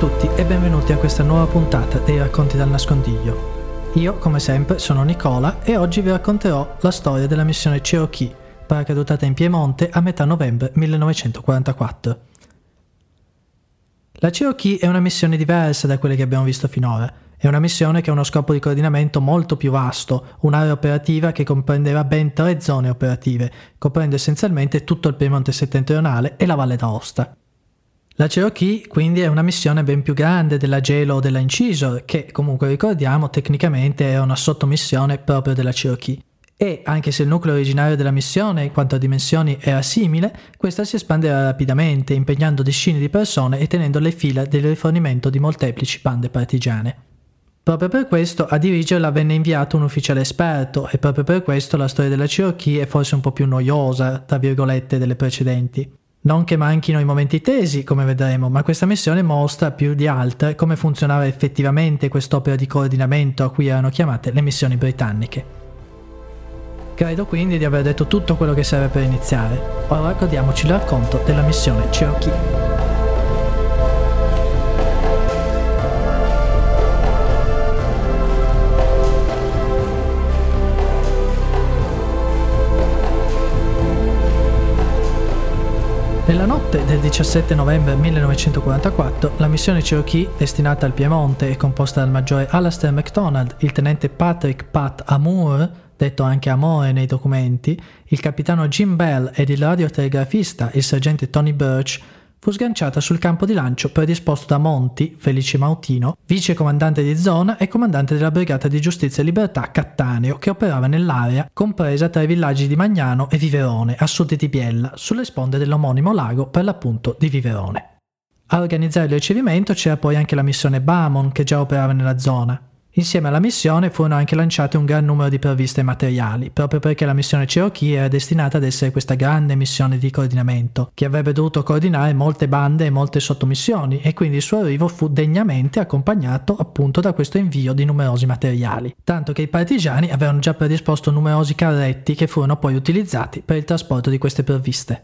Tutti e benvenuti a questa nuova puntata dei racconti dal nascondiglio. Io, come sempre, sono Nicola e oggi vi racconterò la storia della missione Cherokee, paracadutata in Piemonte a metà novembre 1944. La Cherokee è una missione diversa da quelle che abbiamo visto finora. È una missione che ha uno scopo di coordinamento molto più vasto, un'area operativa che comprenderà ben tre zone operative, coprendo essenzialmente tutto il Piemonte settentrionale e la Valle d'Aosta. La Cherokee quindi è una missione ben più grande della Gelo o della Incisor, che comunque ricordiamo tecnicamente è una sottomissione proprio della Cherokee. E anche se il nucleo originario della missione in quanto a dimensioni era simile, questa si espanderà rapidamente, impegnando decine di persone e tenendo le fila del rifornimento di molteplici bande partigiane. Proprio per questo a dirigerla venne inviato un ufficiale esperto e proprio per questo la storia della Cherokee è forse un po' più noiosa, tra virgolette, delle precedenti. Non che manchino i momenti tesi, come vedremo, ma questa missione mostra più di altre come funzionava effettivamente quest'opera di coordinamento a cui erano chiamate le missioni britanniche. Credo quindi di aver detto tutto quello che serve per iniziare. Ora godiamoci il racconto della missione Cherokee. Notte del 17 novembre 1944, la missione Cherokee, destinata al Piemonte e composta dal maggiore Alastair MacDonald, il tenente Patrick Pat Amour, detto anche Amore nei documenti, il capitano Jim Bell ed il radiotelegrafista, il sergente Tony Birch, fu sganciata sul campo di lancio predisposto da Monti, Felice Mautino, vice comandante di zona e comandante della Brigata di Giustizia e Libertà Cattaneo, che operava nell'area compresa tra i villaggi di Magnano e Viverone, a sud di Biella, sulle sponde dell'omonimo lago per l'appunto di Viverone. A organizzare il ricevimento c'era poi anche la missione Bamon, che già operava nella zona. Insieme alla missione furono anche lanciate un gran numero di provviste materiali, proprio perché la missione Cherokee era destinata ad essere questa grande missione di coordinamento, che avrebbe dovuto coordinare molte bande e molte sottomissioni, e quindi il suo arrivo fu degnamente accompagnato appunto da questo invio di numerosi materiali, tanto che i partigiani avevano già predisposto numerosi carretti che furono poi utilizzati per il trasporto di queste provviste.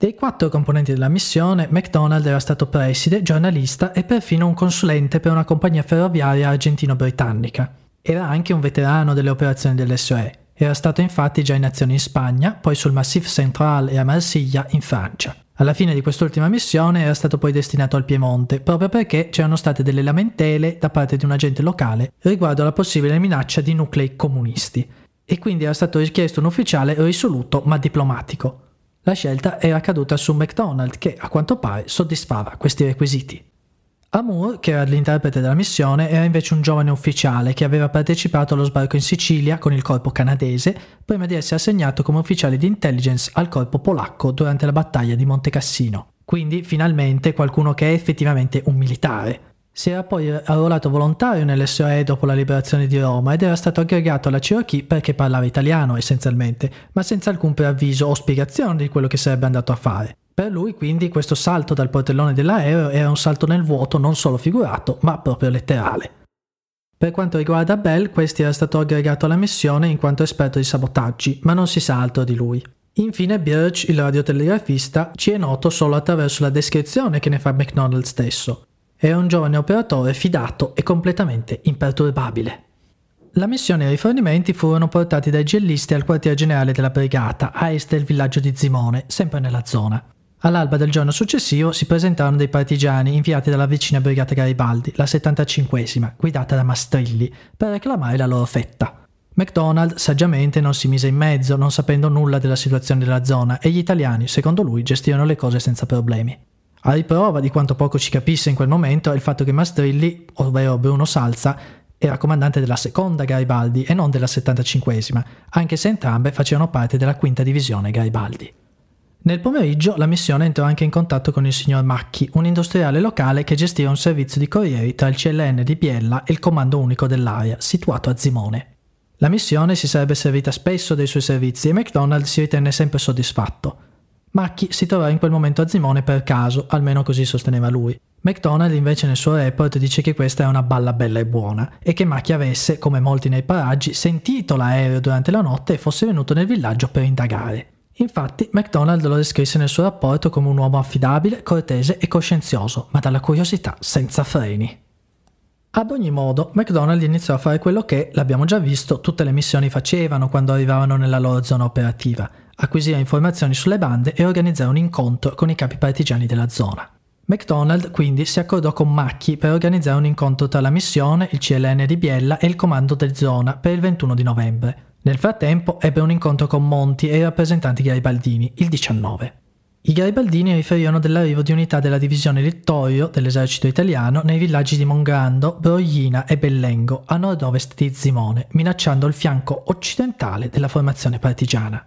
Dei quattro componenti della missione, McDonald era stato preside, giornalista e perfino un consulente per una compagnia ferroviaria argentino-britannica. Era anche un veterano delle operazioni dell'SOE. Era stato infatti già in azione in Spagna, poi sul Massif Central e a Marsiglia, in Francia. Alla fine di quest'ultima missione era stato poi destinato al Piemonte, proprio perché c'erano state delle lamentele da parte di un agente locale riguardo alla possibile minaccia di nuclei comunisti. E quindi era stato richiesto un ufficiale risoluto ma diplomatico. La scelta era caduta su McDonald che a quanto pare soddisfava questi requisiti. Amour, che era l'interprete della missione, era invece un giovane ufficiale che aveva partecipato allo sbarco in Sicilia con il corpo canadese prima di essere assegnato come ufficiale di intelligence al corpo polacco durante la battaglia di Monte Cassino. Quindi finalmente qualcuno che è effettivamente un militare. Si era poi arruolato volontario nell'SOE dopo la liberazione di Roma ed era stato aggregato alla Cherokee perché parlava italiano essenzialmente, ma senza alcun preavviso o spiegazione di quello che sarebbe andato a fare. Per lui quindi questo salto dal portellone dell'aereo era un salto nel vuoto non solo figurato, ma proprio letterale. Per quanto riguarda Bell, questi era stato aggregato alla missione in quanto esperto di sabotaggi, ma non si sa altro di lui. Infine Birch, il radiotelegrafista, ci è noto solo attraverso la descrizione che ne fa McDonald stesso. Era un giovane operatore fidato e completamente imperturbabile. La missione e i rifornimenti furono portati dai gellisti al quartier generale della brigata, a est del villaggio di Zimone, sempre nella zona. All'alba del giorno successivo si presentarono dei partigiani inviati dalla vicina brigata Garibaldi, la 75esima, guidata da Mastrilli, per reclamare la loro fetta. McDonald saggiamente non si mise in mezzo, non sapendo nulla della situazione della zona, e gli italiani, secondo lui, gestirono le cose senza problemi. A riprova di quanto poco ci capisse in quel momento è il fatto che Mastrilli, ovvero Bruno Salza, era comandante della seconda Garibaldi e non della 75esima, anche se entrambe facevano parte della quinta divisione Garibaldi. Nel pomeriggio la missione entrò anche in contatto con il signor Macchi, un industriale locale che gestiva un servizio di corrieri tra il CLN di Biella e il Comando Unico dell'Aria, situato a Zimone. La missione si sarebbe servita spesso dei suoi servizi e McDonald si ritenne sempre soddisfatto. Macchi si trovò in quel momento a Zimone per caso, almeno così sosteneva lui. McDonald invece nel suo report dice che questa è una balla bella e buona e che Macchi avesse, come molti nei paraggi, sentito l'aereo durante la notte e fosse venuto nel villaggio per indagare. Infatti, MacDonald lo descrisse nel suo rapporto come un uomo affidabile, cortese e coscienzioso, ma dalla curiosità senza freni. Ad ogni modo, McDonald iniziò a fare quello che, l'abbiamo già visto, tutte le missioni facevano quando arrivavano nella loro zona operativa, acquisire informazioni sulle bande e organizzare un incontro con i capi partigiani della zona. McDonald quindi si accordò con Macchi per organizzare un incontro tra la missione, il CLN di Biella e il comando del zona per il 21 di novembre. Nel frattempo ebbe un incontro con Monti e i rappresentanti garibaldini il 19. I garibaldini riferirono dell'arrivo di unità della divisione Littorio dell'esercito italiano nei villaggi di Mongrando, Broglina e Bellengo a nord-ovest di Zimone, minacciando il fianco occidentale della formazione partigiana.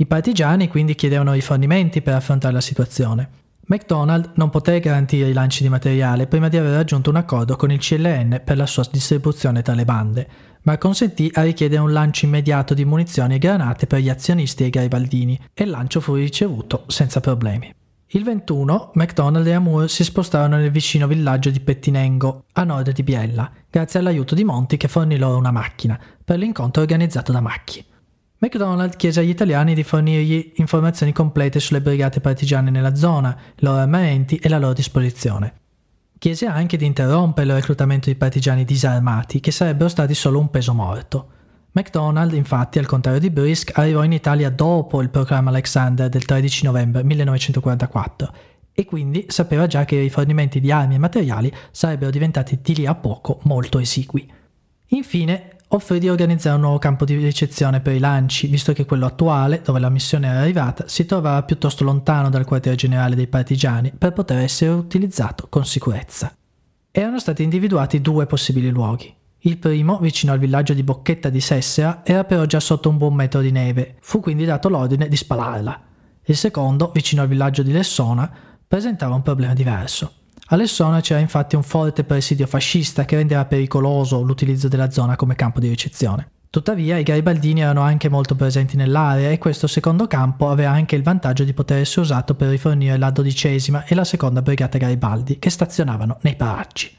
I partigiani quindi chiedevano rifornimenti per affrontare la situazione. McDonald non poté garantire i lanci di materiale prima di aver raggiunto un accordo con il CLN per la sua distribuzione tra le bande, ma consentì a richiedere un lancio immediato di munizioni e granate per gli azionisti e i garibaldini, e il lancio fu ricevuto senza problemi. Il 21, McDonald e Amour si spostarono nel vicino villaggio di Pettinengo, a nord di Biella, grazie all'aiuto di Monti che fornì loro una macchina, per l'incontro organizzato da Macchi. McDonald chiese agli italiani di fornirgli informazioni complete sulle brigate partigiane nella zona, i loro armamenti e la loro disposizione. Chiese anche di interrompere il reclutamento di partigiani disarmati, che sarebbero stati solo un peso morto. McDonald, infatti, al contrario di Brisk, arrivò in Italia dopo il proclama Alexander del 13 novembre 1944 e quindi sapeva già che i rifornimenti di armi e materiali sarebbero diventati di lì a poco molto esigui. Infine, offrì di organizzare un nuovo campo di ricezione per i lanci, visto che quello attuale, dove la missione era arrivata, si trovava piuttosto lontano dal quartiere generale dei partigiani per poter essere utilizzato con sicurezza. Erano stati individuati due possibili luoghi. Il primo, vicino al villaggio di Bocchetta di Sessera, era però già sotto un buon metro di neve, fu quindi dato l'ordine di spalarla. Il secondo, vicino al villaggio di Lessona, presentava un problema diverso. A Lessona c'era infatti un forte presidio fascista che rendeva pericoloso l'utilizzo della zona come campo di ricezione. Tuttavia i garibaldini erano anche molto presenti nell'area e questo secondo campo aveva anche il vantaggio di poter essere usato per rifornire la dodicesima e la seconda brigata Garibaldi che stazionavano nei paraggi.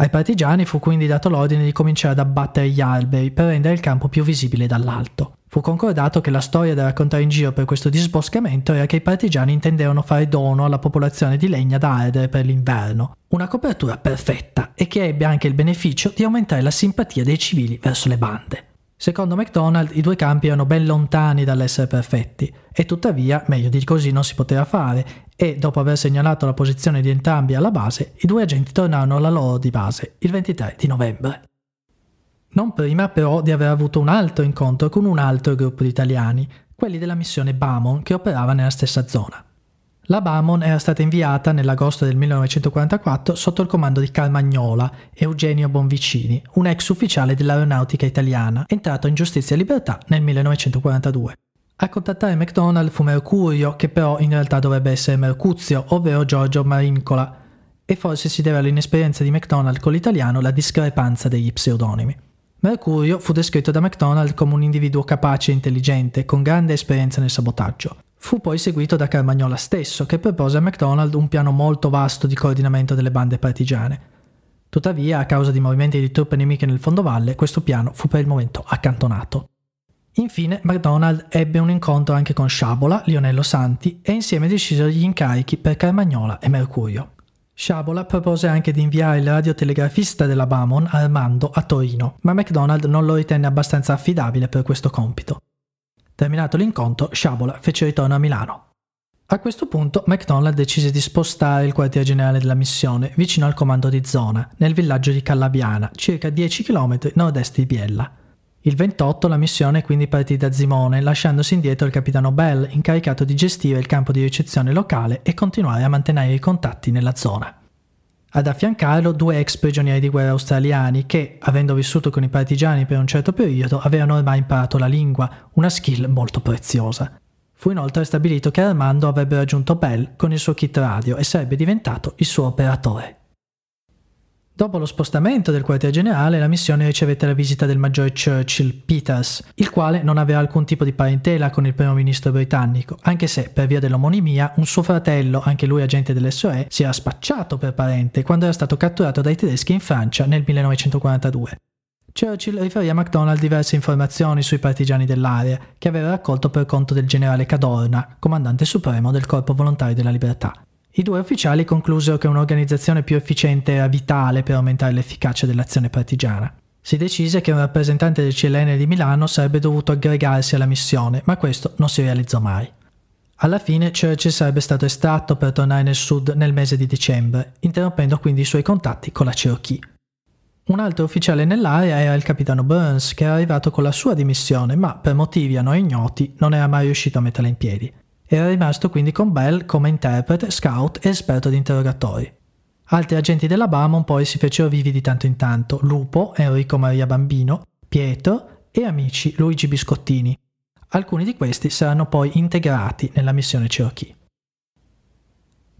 Ai partigiani fu quindi dato l'ordine di cominciare ad abbattere gli alberi per rendere il campo più visibile dall'alto. Fu concordato che la storia da raccontare in giro per questo disboscamento era che i partigiani intendevano fare dono alla popolazione di legna da ardere per l'inverno, una copertura perfetta e che ebbe anche il beneficio di aumentare la simpatia dei civili verso le bande. Secondo MacDonald i due campi erano ben lontani dall'essere perfetti e tuttavia meglio di così non si poteva fare e dopo aver segnalato la posizione di entrambi alla base i due agenti tornarono alla loro di base il 23 di novembre non prima però di aver avuto un altro incontro con un altro gruppo di italiani, quelli della missione Bamon che operava nella stessa zona. La Bamon era stata inviata nell'agosto del 1944 sotto il comando di Carmagnola, Eugenio Bonvicini, un ex ufficiale dell'aeronautica italiana, entrato in giustizia e libertà nel 1942. A contattare McDonald fu Mercurio, che però in realtà dovrebbe essere Mercuzio, ovvero Giorgio Marincola, e forse si deve all'inesperienza di McDonald con l'italiano la discrepanza degli pseudonimi. Mercurio fu descritto da MacDonald come un individuo capace e intelligente, con grande esperienza nel sabotaggio. Fu poi seguito da Carmagnola stesso, che propose a MacDonald un piano molto vasto di coordinamento delle bande partigiane. Tuttavia, a causa di movimenti di truppe nemiche nel fondovalle, questo piano fu per il momento accantonato. Infine, MacDonald ebbe un incontro anche con Sciabola, Lionello Santi e insieme decisero gli incarichi per Carmagnola e Mercurio. Sciabola propose anche di inviare il radiotelegrafista della Bamon, Armando, a Torino, ma MacDonald non lo ritenne abbastanza affidabile per questo compito. Terminato l'incontro, Sciabola fece ritorno a Milano. A questo punto MacDonald decise di spostare il quartier generale della missione vicino al comando di zona, nel villaggio di Callabiana, circa 10 km nord-est di Biella. Il 28 la missione quindi partì da Zimone, lasciandosi indietro il capitano Bell, incaricato di gestire il campo di ricezione locale e continuare a mantenere i contatti nella zona. Ad affiancarlo due ex prigionieri di guerra australiani che, avendo vissuto con i partigiani per un certo periodo, avevano ormai imparato la lingua, una skill molto preziosa. Fu inoltre stabilito che Armando avrebbe raggiunto Bell con il suo kit radio e sarebbe diventato il suo operatore. Dopo lo spostamento del quartier generale, la missione ricevette la visita del maggiore Churchill Peters, il quale non aveva alcun tipo di parentela con il primo ministro britannico, anche se, per via dell'omonimia, un suo fratello, anche lui agente dell'SOE, si era spacciato per parente quando era stato catturato dai tedeschi in Francia nel 1942. Churchill riferì a MacDonald diverse informazioni sui partigiani dell'area che aveva raccolto per conto del generale Cadorna, comandante supremo del Corpo Volontari della Libertà. I due ufficiali conclusero che un'organizzazione più efficiente era vitale per aumentare l'efficacia dell'azione partigiana. Si decise che un rappresentante del CLN di Milano sarebbe dovuto aggregarsi alla missione, ma questo non si realizzò mai. Alla fine Churchill sarebbe stato estratto per tornare nel sud nel mese di dicembre, interrompendo quindi i suoi contatti con la Cherokee. Un altro ufficiale nell'area era il capitano Burns, che era arrivato con la sua dimissione, ma per motivi a noi ignoti non era mai riuscito a metterla in piedi. Era rimasto quindi con Bell come interprete, scout e esperto di interrogatori. Altri agenti della BAMON poi si fecero vivi di tanto in tanto, Lupo, Enrico Maria Bambino, Pietro e amici Luigi Biscottini, Alcuni di questi saranno poi integrati nella missione Cherokee.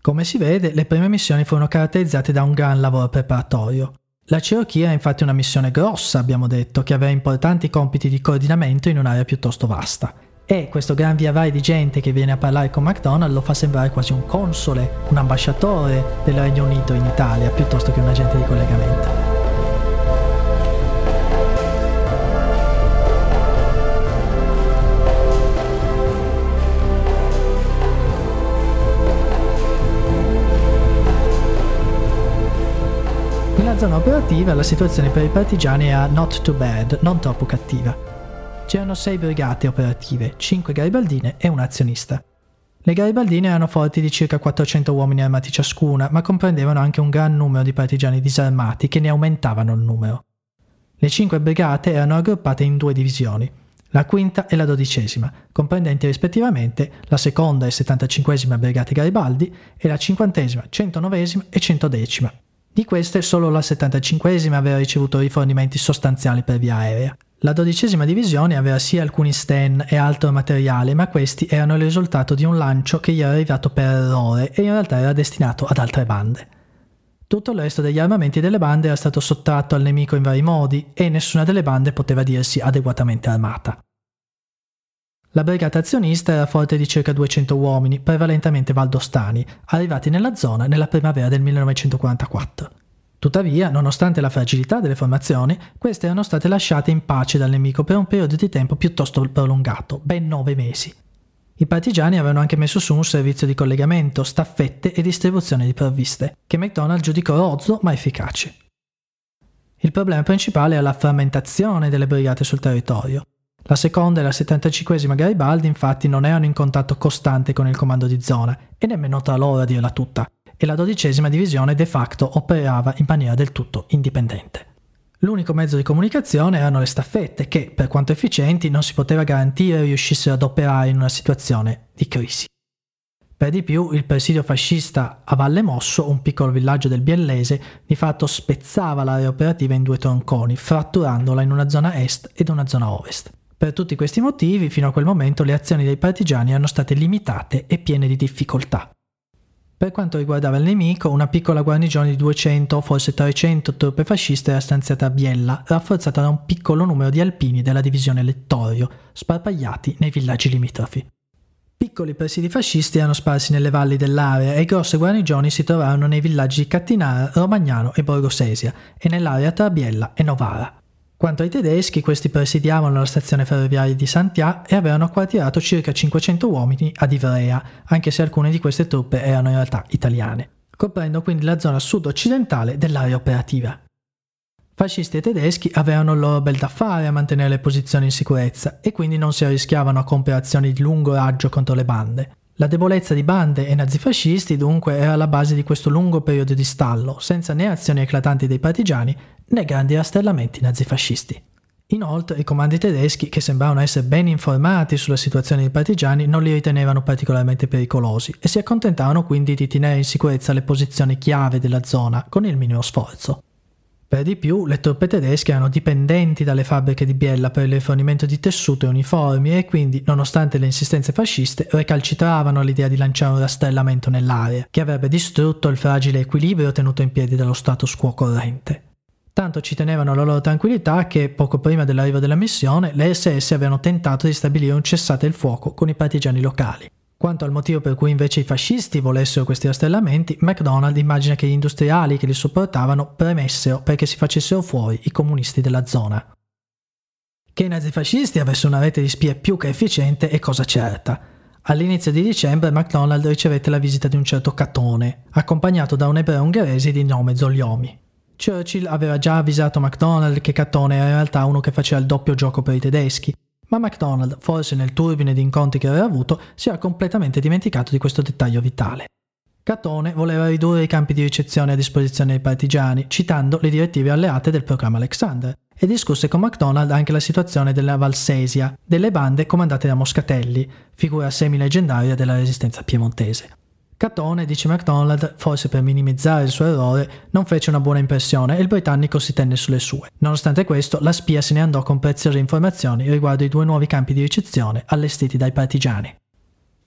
Come si vede, le prime missioni furono caratterizzate da un gran lavoro preparatorio. La Cherokee era infatti una missione grossa, abbiamo detto, che aveva importanti compiti di coordinamento in un'area piuttosto vasta. E questo gran via vai di gente che viene a parlare con McDonald lo fa sembrare quasi un console, un ambasciatore del Regno Unito in Italia, piuttosto che un agente di collegamento. zona operativa la situazione per i partigiani era not too bad, non troppo cattiva. C'erano sei brigate operative, cinque garibaldine e un azionista. Le garibaldine erano forti di circa 400 uomini armati ciascuna, ma comprendevano anche un gran numero di partigiani disarmati che ne aumentavano il numero. Le cinque brigate erano raggruppate in due divisioni, la quinta e la dodicesima, comprendenti rispettivamente la seconda e 75esima brigate Garibaldi e la cinquantesima, centonovesima e centodecima, di queste solo la 75esima aveva ricevuto rifornimenti sostanziali per via aerea. La dodicesima divisione aveva sì alcuni sten e altro materiale, ma questi erano il risultato di un lancio che gli era arrivato per errore e in realtà era destinato ad altre bande. Tutto il resto degli armamenti delle bande era stato sottratto al nemico in vari modi e nessuna delle bande poteva dirsi adeguatamente armata. La brigata azionista era forte di circa 200 uomini, prevalentemente valdostani, arrivati nella zona nella primavera del 1944. Tuttavia, nonostante la fragilità delle formazioni, queste erano state lasciate in pace dal nemico per un periodo di tempo piuttosto prolungato, ben nove mesi. I partigiani avevano anche messo su un servizio di collegamento, staffette e distribuzione di provviste, che McDonald giudicò rozzo ma efficace. Il problema principale era la frammentazione delle brigate sul territorio. La seconda e la 75esima Garibaldi infatti non erano in contatto costante con il comando di zona e nemmeno tra loro a dirla tutta, e la dodicesima divisione de facto operava in maniera del tutto indipendente. L'unico mezzo di comunicazione erano le staffette che, per quanto efficienti, non si poteva garantire riuscissero ad operare in una situazione di crisi. Per di più, il presidio fascista a Valle Mosso, un piccolo villaggio del Biellese, di fatto spezzava l'area operativa in due tronconi, fratturandola in una zona est ed una zona ovest. Per tutti questi motivi, fino a quel momento le azioni dei partigiani erano state limitate e piene di difficoltà. Per quanto riguardava il nemico, una piccola guarnigione di 200 o forse 300 truppe fasciste era stanziata a Biella, rafforzata da un piccolo numero di alpini della divisione Lettorio, sparpagliati nei villaggi limitrofi. Piccoli presidi fascisti erano sparsi nelle valli dell'area e grosse guarnigioni si trovarono nei villaggi di Cattinara, Romagnano e Borgosesia e nell'area tra Biella e Novara. Quanto ai tedeschi, questi presidiavano la stazione ferroviaria di Santià e avevano acquartierato circa 500 uomini ad Ivrea, anche se alcune di queste truppe erano in realtà italiane, coprendo quindi la zona sud-occidentale dell'area operativa. Fascisti e tedeschi avevano il loro bel da fare a mantenere le posizioni in sicurezza e quindi non si arrischiavano a compiere azioni di lungo raggio contro le bande. La debolezza di bande e nazifascisti dunque era la base di questo lungo periodo di stallo, senza né azioni eclatanti dei partigiani né grandi rastellamenti nazifascisti. Inoltre i comandi tedeschi, che sembravano essere ben informati sulla situazione dei partigiani, non li ritenevano particolarmente pericolosi e si accontentavano quindi di tenere in sicurezza le posizioni chiave della zona con il minimo sforzo. Per di più, le truppe tedesche erano dipendenti dalle fabbriche di Biella per il rifornimento di tessuto e uniformi e quindi, nonostante le insistenze fasciste, recalcitravano l'idea di lanciare un rastrellamento nell'area, che avrebbe distrutto il fragile equilibrio tenuto in piedi dallo status quo corrente. Tanto ci tenevano la loro tranquillità che, poco prima dell'arrivo della missione, le SS avevano tentato di stabilire un cessate il fuoco con i partigiani locali. Quanto al motivo per cui invece i fascisti volessero questi rastellamenti, MacDonald immagina che gli industriali che li sopportavano premessero perché si facessero fuori i comunisti della zona. Che i nazifascisti avessero una rete di spie più che efficiente è cosa certa. All'inizio di dicembre MacDonald ricevette la visita di un certo Catone, accompagnato da un ebreo ungherese di nome Zoliomi. Churchill aveva già avvisato MacDonald che Catone era in realtà uno che faceva il doppio gioco per i tedeschi ma MacDonald, forse nel turbine di incontri che aveva avuto, si era completamente dimenticato di questo dettaglio vitale. Catone voleva ridurre i campi di ricezione a disposizione dei partigiani, citando le direttive alleate del programma Alexander, e discusse con MacDonald anche la situazione della Valsesia, delle bande comandate da Moscatelli, figura semi-leggendaria della resistenza piemontese. Catone, dice MacDonald, forse per minimizzare il suo errore, non fece una buona impressione e il britannico si tenne sulle sue. Nonostante questo, la spia se ne andò con preziose informazioni riguardo i due nuovi campi di ricezione allestiti dai partigiani.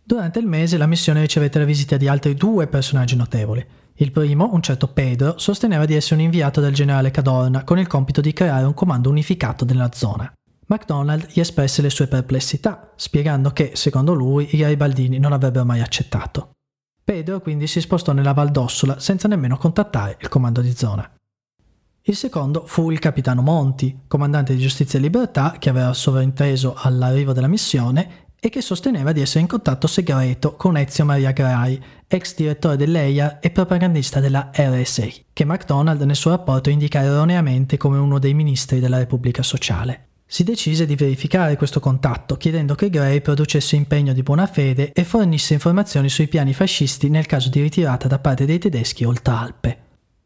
Durante il mese la missione ricevette la visita di altri due personaggi notevoli. Il primo, un certo Pedro, sosteneva di essere un inviato del generale Cadorna con il compito di creare un comando unificato nella zona. MacDonald gli espresse le sue perplessità, spiegando che, secondo lui, i garibaldini non avrebbero mai accettato. Pedro quindi si spostò nella Val d'Ossola senza nemmeno contattare il comando di zona. Il secondo fu il capitano Monti, comandante di giustizia e libertà che aveva sovrinteso all'arrivo della missione e che sosteneva di essere in contatto segreto con Ezio Maria Grai, ex direttore dell'EIA e propagandista della RSA, che MacDonald nel suo rapporto indica erroneamente come uno dei ministri della Repubblica Sociale si decise di verificare questo contatto, chiedendo che Gray producesse impegno di buona fede e fornisse informazioni sui piani fascisti nel caso di ritirata da parte dei tedeschi oltre Alpe.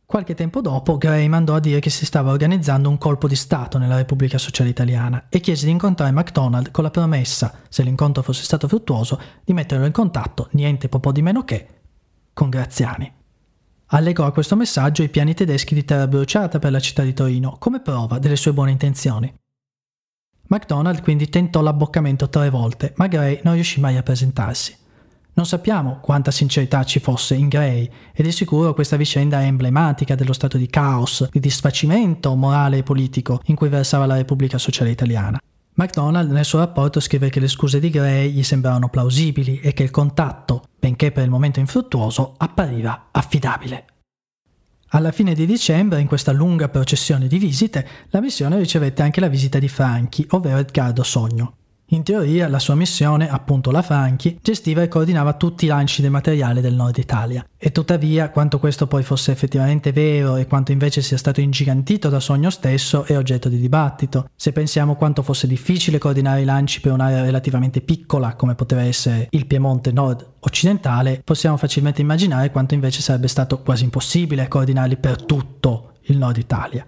Qualche tempo dopo, Gray mandò a dire che si stava organizzando un colpo di Stato nella Repubblica Sociale Italiana e chiese di incontrare MacDonald con la promessa, se l'incontro fosse stato fruttuoso, di metterlo in contatto, niente po' di meno che, con Graziani. Allegò a questo messaggio i piani tedeschi di terra bruciata per la città di Torino come prova delle sue buone intenzioni. McDonald quindi tentò l'abboccamento tre volte, ma Gray non riuscì mai a presentarsi. Non sappiamo quanta sincerità ci fosse in Gray e di sicuro questa vicenda è emblematica dello stato di caos, di disfacimento morale e politico in cui versava la Repubblica Sociale Italiana. MacDonald nel suo rapporto scrive che le scuse di Gray gli sembravano plausibili e che il contatto, benché per il momento infruttuoso, appariva affidabile. Alla fine di dicembre, in questa lunga processione di visite, la missione ricevette anche la visita di Franchi, ovvero Edgardo Sogno. In teoria la sua missione, appunto la Franchi, gestiva e coordinava tutti i lanci del materiale del nord Italia. E tuttavia, quanto questo poi fosse effettivamente vero e quanto invece sia stato ingigantito da Sogno stesso è oggetto di dibattito. Se pensiamo quanto fosse difficile coordinare i lanci per un'area relativamente piccola come poteva essere il Piemonte nord occidentale, possiamo facilmente immaginare quanto invece sarebbe stato quasi impossibile coordinarli per tutto il nord Italia.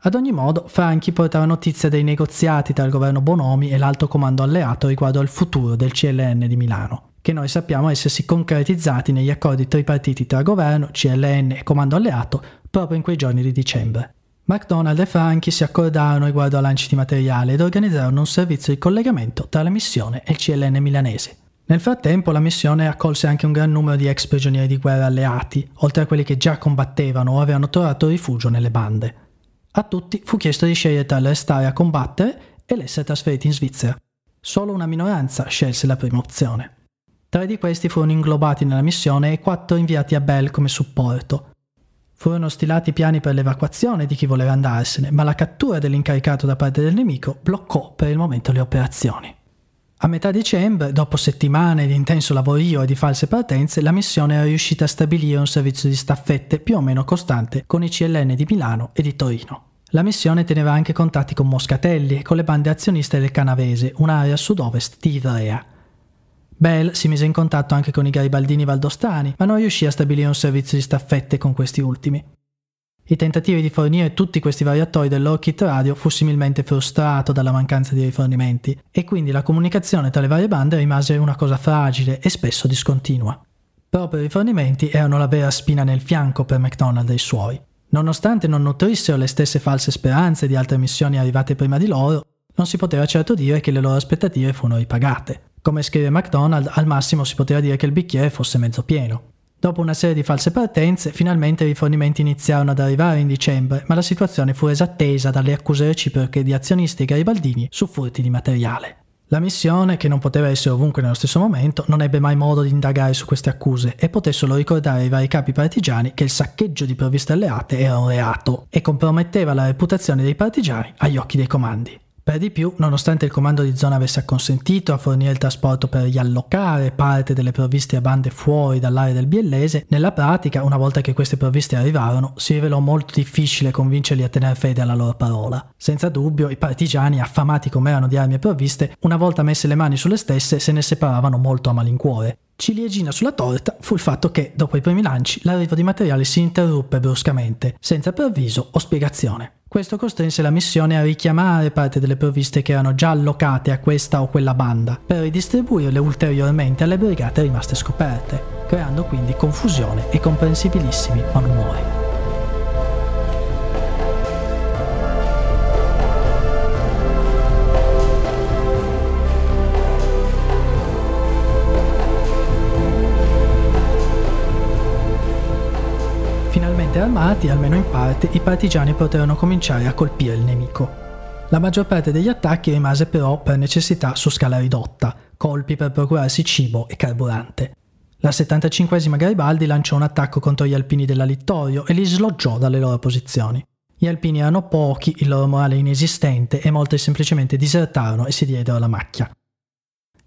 Ad ogni modo, Franchi portava notizia dei negoziati tra il governo Bonomi e l'alto comando alleato riguardo al futuro del CLN di Milano, che noi sappiamo essersi concretizzati negli accordi tripartiti tra governo, CLN e comando alleato proprio in quei giorni di dicembre. McDonald e Franchi si accordarono riguardo a lanci di materiale ed organizzarono un servizio di collegamento tra la missione e il CLN milanese. Nel frattempo la missione accolse anche un gran numero di ex prigionieri di guerra alleati, oltre a quelli che già combattevano o avevano trovato rifugio nelle bande. A tutti fu chiesto di scegliere tra restare a combattere e l'essere trasferiti in Svizzera. Solo una minoranza scelse la prima opzione. Tre di questi furono inglobati nella missione e quattro inviati a Bell come supporto. Furono stilati piani per l'evacuazione di chi voleva andarsene, ma la cattura dell'incaricato da parte del nemico bloccò per il momento le operazioni. A metà dicembre, dopo settimane di intenso lavorio e di false partenze, la missione era riuscita a stabilire un servizio di staffette più o meno costante con i CLN di Milano e di Torino. La missione teneva anche contatti con Moscatelli e con le bande azioniste del Canavese, un'area a sud-ovest di Ivrea. Bell si mise in contatto anche con i garibaldini valdostani, ma non riuscì a stabilire un servizio di staffette con questi ultimi. I tentativi di fornire tutti questi variatori del loro kit radio fu similmente frustrato dalla mancanza di rifornimenti e quindi la comunicazione tra le varie bande rimase una cosa fragile e spesso discontinua. Proprio i rifornimenti erano la vera spina nel fianco per McDonald e i suoi. Nonostante non nutrissero le stesse false speranze di altre missioni arrivate prima di loro, non si poteva certo dire che le loro aspettative furono ripagate. Come scrive McDonald, al massimo si poteva dire che il bicchiere fosse mezzo pieno. Dopo una serie di false partenze, finalmente i rifornimenti iniziarono ad arrivare in dicembre, ma la situazione fu resa attesa dalle accuse reciproche di azionisti garibaldini su furti di materiale. La missione, che non poteva essere ovunque nello stesso momento, non ebbe mai modo di indagare su queste accuse e poté solo ricordare ai vari capi partigiani che il saccheggio di provviste alleate era un reato e comprometteva la reputazione dei partigiani agli occhi dei comandi. Per di più, nonostante il comando di zona avesse acconsentito a fornire il trasporto per riallocare parte delle provviste a bande fuori dall'area del Biellese, nella pratica, una volta che queste provviste arrivarono, si rivelò molto difficile convincerli a tenere fede alla loro parola. Senza dubbio, i partigiani, affamati come erano di armi e provviste, una volta messe le mani sulle stesse, se ne separavano molto a malincuore. Ciliegina sulla torta fu il fatto che, dopo i primi lanci, l'arrivo di materiali si interruppe bruscamente, senza preavviso o spiegazione. Questo costrinse la missione a richiamare parte delle provviste che erano già allocate a questa o quella banda, per ridistribuirle ulteriormente alle brigate rimaste scoperte, creando quindi confusione e comprensibilissimi malumori. Armati, almeno in parte, i partigiani poterono cominciare a colpire il nemico. La maggior parte degli attacchi rimase però per necessità su scala ridotta, colpi per procurarsi cibo e carburante. La 75esima Garibaldi lanciò un attacco contro gli alpini della Littorio e li sloggiò dalle loro posizioni. Gli alpini erano pochi, il loro morale inesistente e molti semplicemente disertarono e si diedero alla macchia.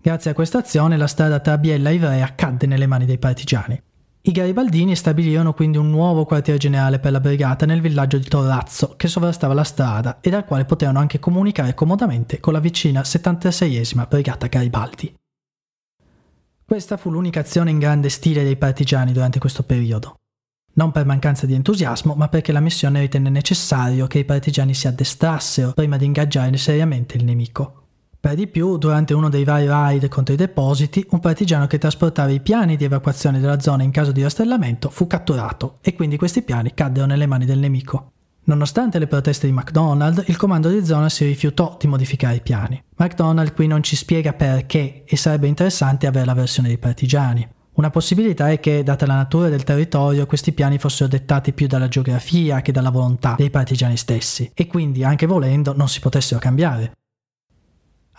Grazie a questa azione la strada tra Biella e Ivrea cadde nelle mani dei partigiani. I garibaldini stabilirono quindi un nuovo quartiere generale per la brigata nel villaggio di Torrazzo, che sovrastava la strada e dal quale potevano anche comunicare comodamente con la vicina 76esima Brigata Garibaldi. Questa fu l'unica azione in grande stile dei partigiani durante questo periodo. Non per mancanza di entusiasmo, ma perché la missione ritenne necessario che i partigiani si addestrassero prima di ingaggiare seriamente il nemico. Per di più, durante uno dei vari raid contro i depositi, un partigiano che trasportava i piani di evacuazione della zona in caso di rastrellamento fu catturato e quindi questi piani caddero nelle mani del nemico. Nonostante le proteste di McDonald, il comando di zona si rifiutò di modificare i piani. McDonald qui non ci spiega perché e sarebbe interessante avere la versione dei partigiani. Una possibilità è che, data la natura del territorio, questi piani fossero dettati più dalla geografia che dalla volontà dei partigiani stessi e quindi, anche volendo, non si potessero cambiare.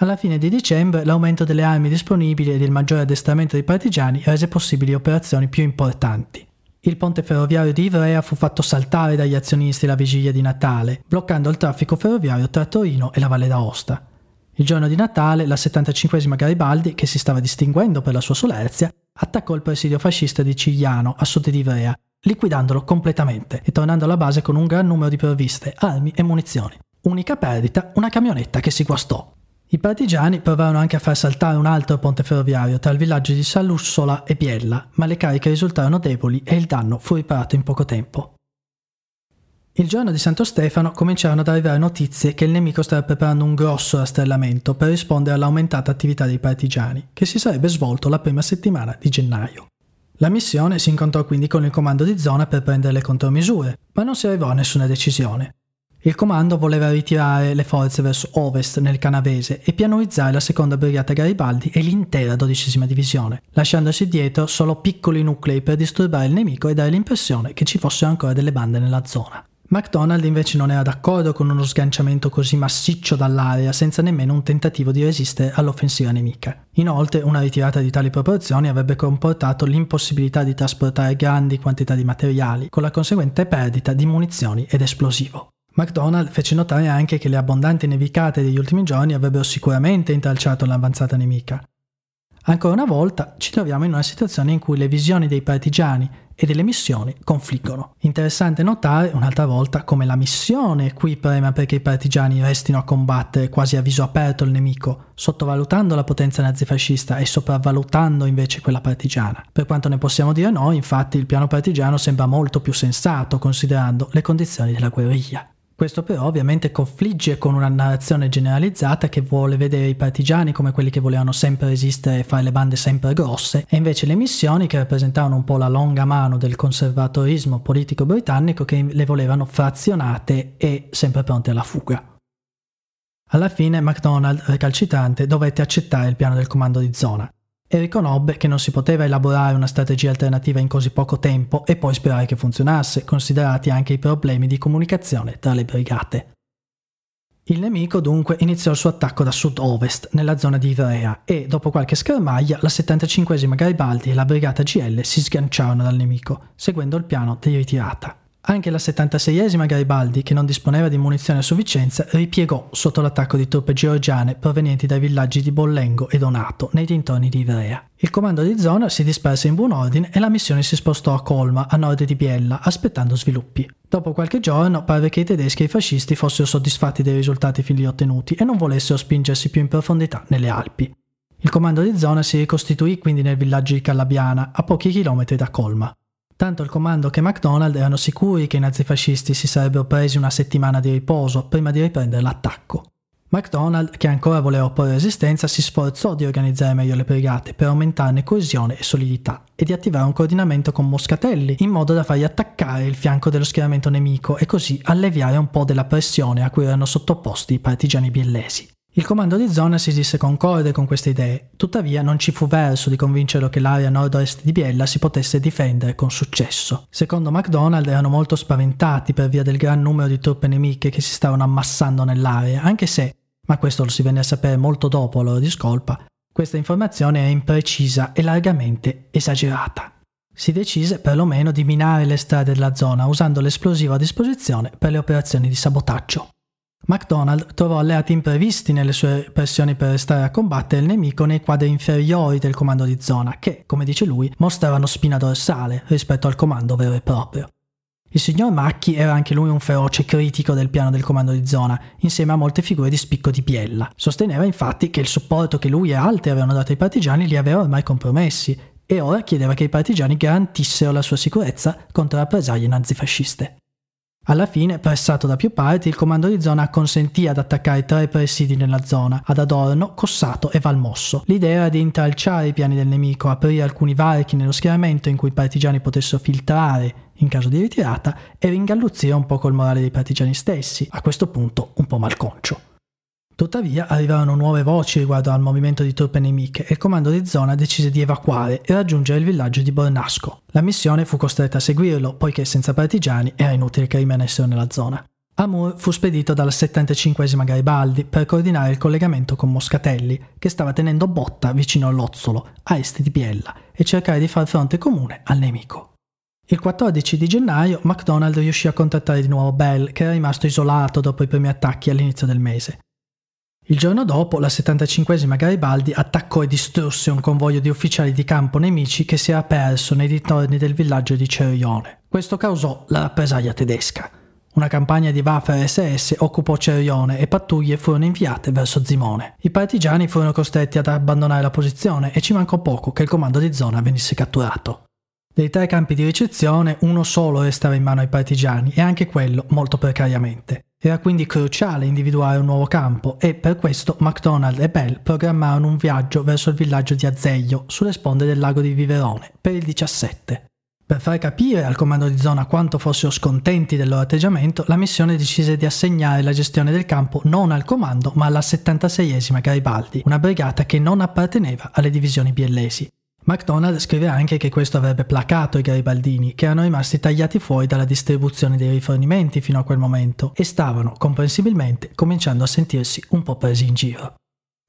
Alla fine di dicembre l'aumento delle armi disponibili ed il maggiore addestramento dei partigiani rese possibili operazioni più importanti. Il ponte ferroviario di Ivrea fu fatto saltare dagli azionisti la vigilia di Natale, bloccando il traffico ferroviario tra Torino e la Valle d'Aosta. Il giorno di Natale, la 75esima Garibaldi, che si stava distinguendo per la sua solerzia, attaccò il presidio fascista di Cigliano, a sud di Ivrea, liquidandolo completamente e tornando alla base con un gran numero di provviste, armi e munizioni. Unica perdita, una camionetta che si guastò. I partigiani provarono anche a far saltare un altro ponte ferroviario tra il villaggio di Sallussola e Biella, ma le cariche risultarono deboli e il danno fu riparato in poco tempo. Il giorno di Santo Stefano cominciarono ad arrivare notizie che il nemico stava preparando un grosso rastrellamento per rispondere all'aumentata attività dei partigiani, che si sarebbe svolto la prima settimana di gennaio. La missione si incontrò quindi con il comando di zona per prendere le contromisure, ma non si arrivò a nessuna decisione. Il comando voleva ritirare le forze verso ovest nel Canavese e pianurizzare la seconda brigata Garibaldi e l'intera dodicesima divisione, lasciandosi dietro solo piccoli nuclei per disturbare il nemico e dare l'impressione che ci fossero ancora delle bande nella zona. MacDonald invece non era d'accordo con uno sganciamento così massiccio dall'area senza nemmeno un tentativo di resistere all'offensiva nemica. Inoltre una ritirata di tali proporzioni avrebbe comportato l'impossibilità di trasportare grandi quantità di materiali, con la conseguente perdita di munizioni ed esplosivo. McDonald fece notare anche che le abbondanti nevicate degli ultimi giorni avrebbero sicuramente intralciato l'avanzata nemica. Ancora una volta ci troviamo in una situazione in cui le visioni dei partigiani e delle missioni confliggono. Interessante notare un'altra volta come la missione qui prema perché i partigiani restino a combattere quasi a viso aperto il nemico, sottovalutando la potenza nazifascista e sopravvalutando invece quella partigiana. Per quanto ne possiamo dire noi, infatti, il piano partigiano sembra molto più sensato considerando le condizioni della guerriglia. Questo però ovviamente confligge con una narrazione generalizzata che vuole vedere i partigiani come quelli che volevano sempre resistere e fare le bande sempre grosse, e invece le missioni che rappresentavano un po' la longa mano del conservatorismo politico britannico che le volevano frazionate e sempre pronte alla fuga. Alla fine MacDonald, recalcitrante, dovette accettare il piano del comando di zona e riconobbe che non si poteva elaborare una strategia alternativa in così poco tempo e poi sperare che funzionasse, considerati anche i problemi di comunicazione tra le brigate. Il nemico dunque iniziò il suo attacco da sud-ovest, nella zona di Ivrea, e dopo qualche schermaglia la 75esima Garibaldi e la brigata GL si sganciarono dal nemico, seguendo il piano di ritirata. Anche la 76esima Garibaldi, che non disponeva di munizioni a sufficienza, ripiegò sotto l'attacco di truppe georgiane provenienti dai villaggi di Bollengo e Donato, nei dintorni di Ivrea. Il comando di zona si disperse in buon ordine e la missione si spostò a Colma, a nord di Biella, aspettando sviluppi. Dopo qualche giorno pare che i tedeschi e i fascisti fossero soddisfatti dei risultati fin lì ottenuti e non volessero spingersi più in profondità nelle Alpi. Il comando di zona si ricostituì quindi nel villaggio di Callabiana, a pochi chilometri da Colma. Tanto il comando che McDonald erano sicuri che i nazifascisti si sarebbero presi una settimana di riposo prima di riprendere l'attacco. McDonald, che ancora voleva opporre resistenza, si sforzò di organizzare meglio le brigate per aumentarne coesione e solidità e di attivare un coordinamento con Moscatelli in modo da fargli attaccare il fianco dello schieramento nemico e così alleviare un po' della pressione a cui erano sottoposti i partigiani biellesi. Il comando di zona si disse concorde con queste idee, tuttavia non ci fu verso di convincerlo che l'area nord-ovest di Biella si potesse difendere con successo. Secondo MacDonald erano molto spaventati per via del gran numero di truppe nemiche che si stavano ammassando nell'area, anche se, ma questo lo si venne a sapere molto dopo a loro discolpa, questa informazione è imprecisa e largamente esagerata. Si decise perlomeno di minare le strade della zona usando l'esplosivo a disposizione per le operazioni di sabotaggio. MacDonald trovò alleati imprevisti nelle sue pressioni per restare a combattere il nemico nei quadri inferiori del comando di zona, che, come dice lui, mostravano spina dorsale rispetto al comando vero e proprio. Il signor Macchi era anche lui un feroce critico del piano del comando di zona, insieme a molte figure di spicco di Biella. Sosteneva infatti che il supporto che lui e altri avevano dato ai partigiani li aveva ormai compromessi e ora chiedeva che i partigiani garantissero la sua sicurezza contro rappresaglie nazifasciste. Alla fine, pressato da più parti, il comando di zona acconsentì ad attaccare tre presidi nella zona, ad Adorno, Cossato e Valmosso. L'idea era di intralciare i piani del nemico, aprire alcuni varchi nello schieramento in cui i partigiani potessero filtrare in caso di ritirata e ringalluzzire un po' col morale dei partigiani stessi, a questo punto un po' malconcio. Tuttavia arrivarono nuove voci riguardo al movimento di truppe nemiche e il comando di zona decise di evacuare e raggiungere il villaggio di Bornasco. La missione fu costretta a seguirlo, poiché senza partigiani era inutile che rimanessero nella zona. Amur fu spedito dalla 75esima Garibaldi per coordinare il collegamento con Moscatelli, che stava tenendo botta vicino all'Ozzolo, a est di Biella, e cercare di far fronte comune al nemico. Il 14 di gennaio MacDonald riuscì a contattare di nuovo Bell, che era rimasto isolato dopo i primi attacchi all'inizio del mese. Il giorno dopo, la 75esima Garibaldi attaccò e distrusse un convoglio di ufficiali di campo nemici che si era perso nei dintorni del villaggio di Cerione. Questo causò la rappresaglia tedesca. Una campagna di Waffen SS occupò Cerione e pattuglie furono inviate verso Zimone. I partigiani furono costretti ad abbandonare la posizione e ci mancò poco che il comando di zona venisse catturato. Dei tre campi di ricezione, uno solo restava in mano ai partigiani e anche quello molto precariamente. Era quindi cruciale individuare un nuovo campo e per questo MacDonald e Bell programmarono un viaggio verso il villaggio di Azeglio, sulle sponde del lago di Viverone, per il 17. Per far capire al comando di zona quanto fossero scontenti del loro atteggiamento, la missione decise di assegnare la gestione del campo non al comando ma alla 76esima Garibaldi, una brigata che non apparteneva alle divisioni biellesi. MacDonald scrive anche che questo avrebbe placato i garibaldini, che erano rimasti tagliati fuori dalla distribuzione dei rifornimenti fino a quel momento e stavano, comprensibilmente, cominciando a sentirsi un po' presi in giro.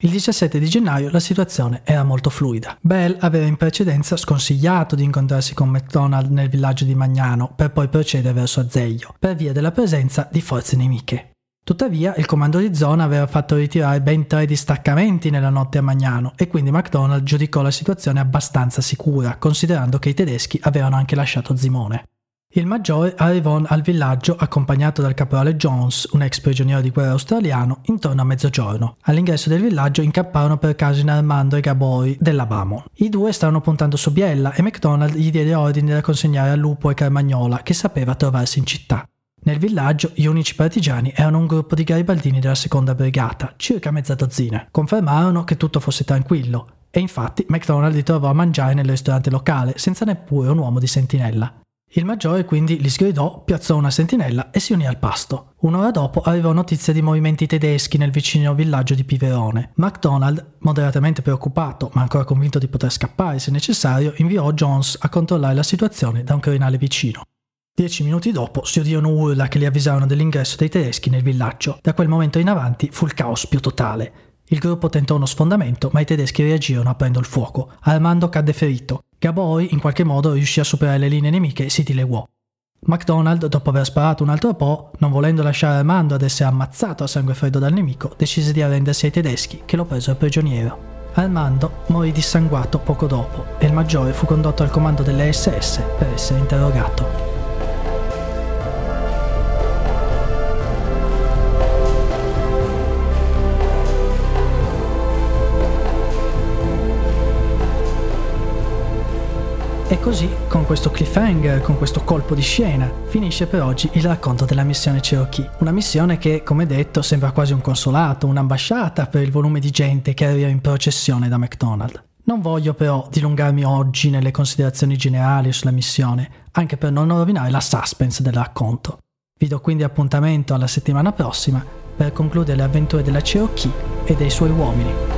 Il 17 di gennaio la situazione era molto fluida. Bell aveva in precedenza sconsigliato di incontrarsi con MacDonald nel villaggio di Magnano per poi procedere verso Azeglio, per via della presenza di forze nemiche. Tuttavia, il comando di zona aveva fatto ritirare ben tre distaccamenti nella notte a Magnano e quindi MacDonald giudicò la situazione abbastanza sicura, considerando che i tedeschi avevano anche lasciato Zimone. Il maggiore arrivò al villaggio accompagnato dal caporale Jones, un ex prigioniero di guerra australiano, intorno a mezzogiorno. All'ingresso del villaggio incapparono per caso in Armando e Gabori della Bamon. I due stavano puntando su Biella e MacDonald gli diede ordine da consegnare a Lupo e Carmagnola, che sapeva trovarsi in città. Nel villaggio gli unici partigiani erano un gruppo di garibaldini della seconda brigata, circa mezza dozzina. Confermarono che tutto fosse tranquillo e infatti McDonald li trovò a mangiare nel ristorante locale senza neppure un uomo di sentinella. Il maggiore quindi li sgridò, piazzò una sentinella e si unì al pasto. Un'ora dopo arrivò notizia di movimenti tedeschi nel vicino villaggio di Piverone. MacDonald, moderatamente preoccupato ma ancora convinto di poter scappare se necessario, inviò Jones a controllare la situazione da un crinale vicino. Dieci minuti dopo si udirono urla che li avvisarono dell'ingresso dei tedeschi nel villaggio. Da quel momento in avanti fu il caos più totale. Il gruppo tentò uno sfondamento, ma i tedeschi reagirono aprendo il fuoco. Armando cadde ferito. Gaboy in qualche modo riuscì a superare le linee nemiche e si dileguò. MacDonald, dopo aver sparato un altro po', non volendo lasciare Armando ad essere ammazzato a sangue freddo dal nemico, decise di arrendersi ai tedeschi, che lo presero prigioniero. Armando morì dissanguato poco dopo e il maggiore fu condotto al comando delle SS per essere interrogato. E così, con questo cliffhanger, con questo colpo di scena, finisce per oggi il racconto della missione Cherokee. Una missione che, come detto, sembra quasi un consolato, un'ambasciata per il volume di gente che arriva in processione da McDonald's. Non voglio però dilungarmi oggi nelle considerazioni generali sulla missione, anche per non rovinare la suspense del racconto. Vi do quindi appuntamento alla settimana prossima per concludere le avventure della Cherokee e dei suoi uomini.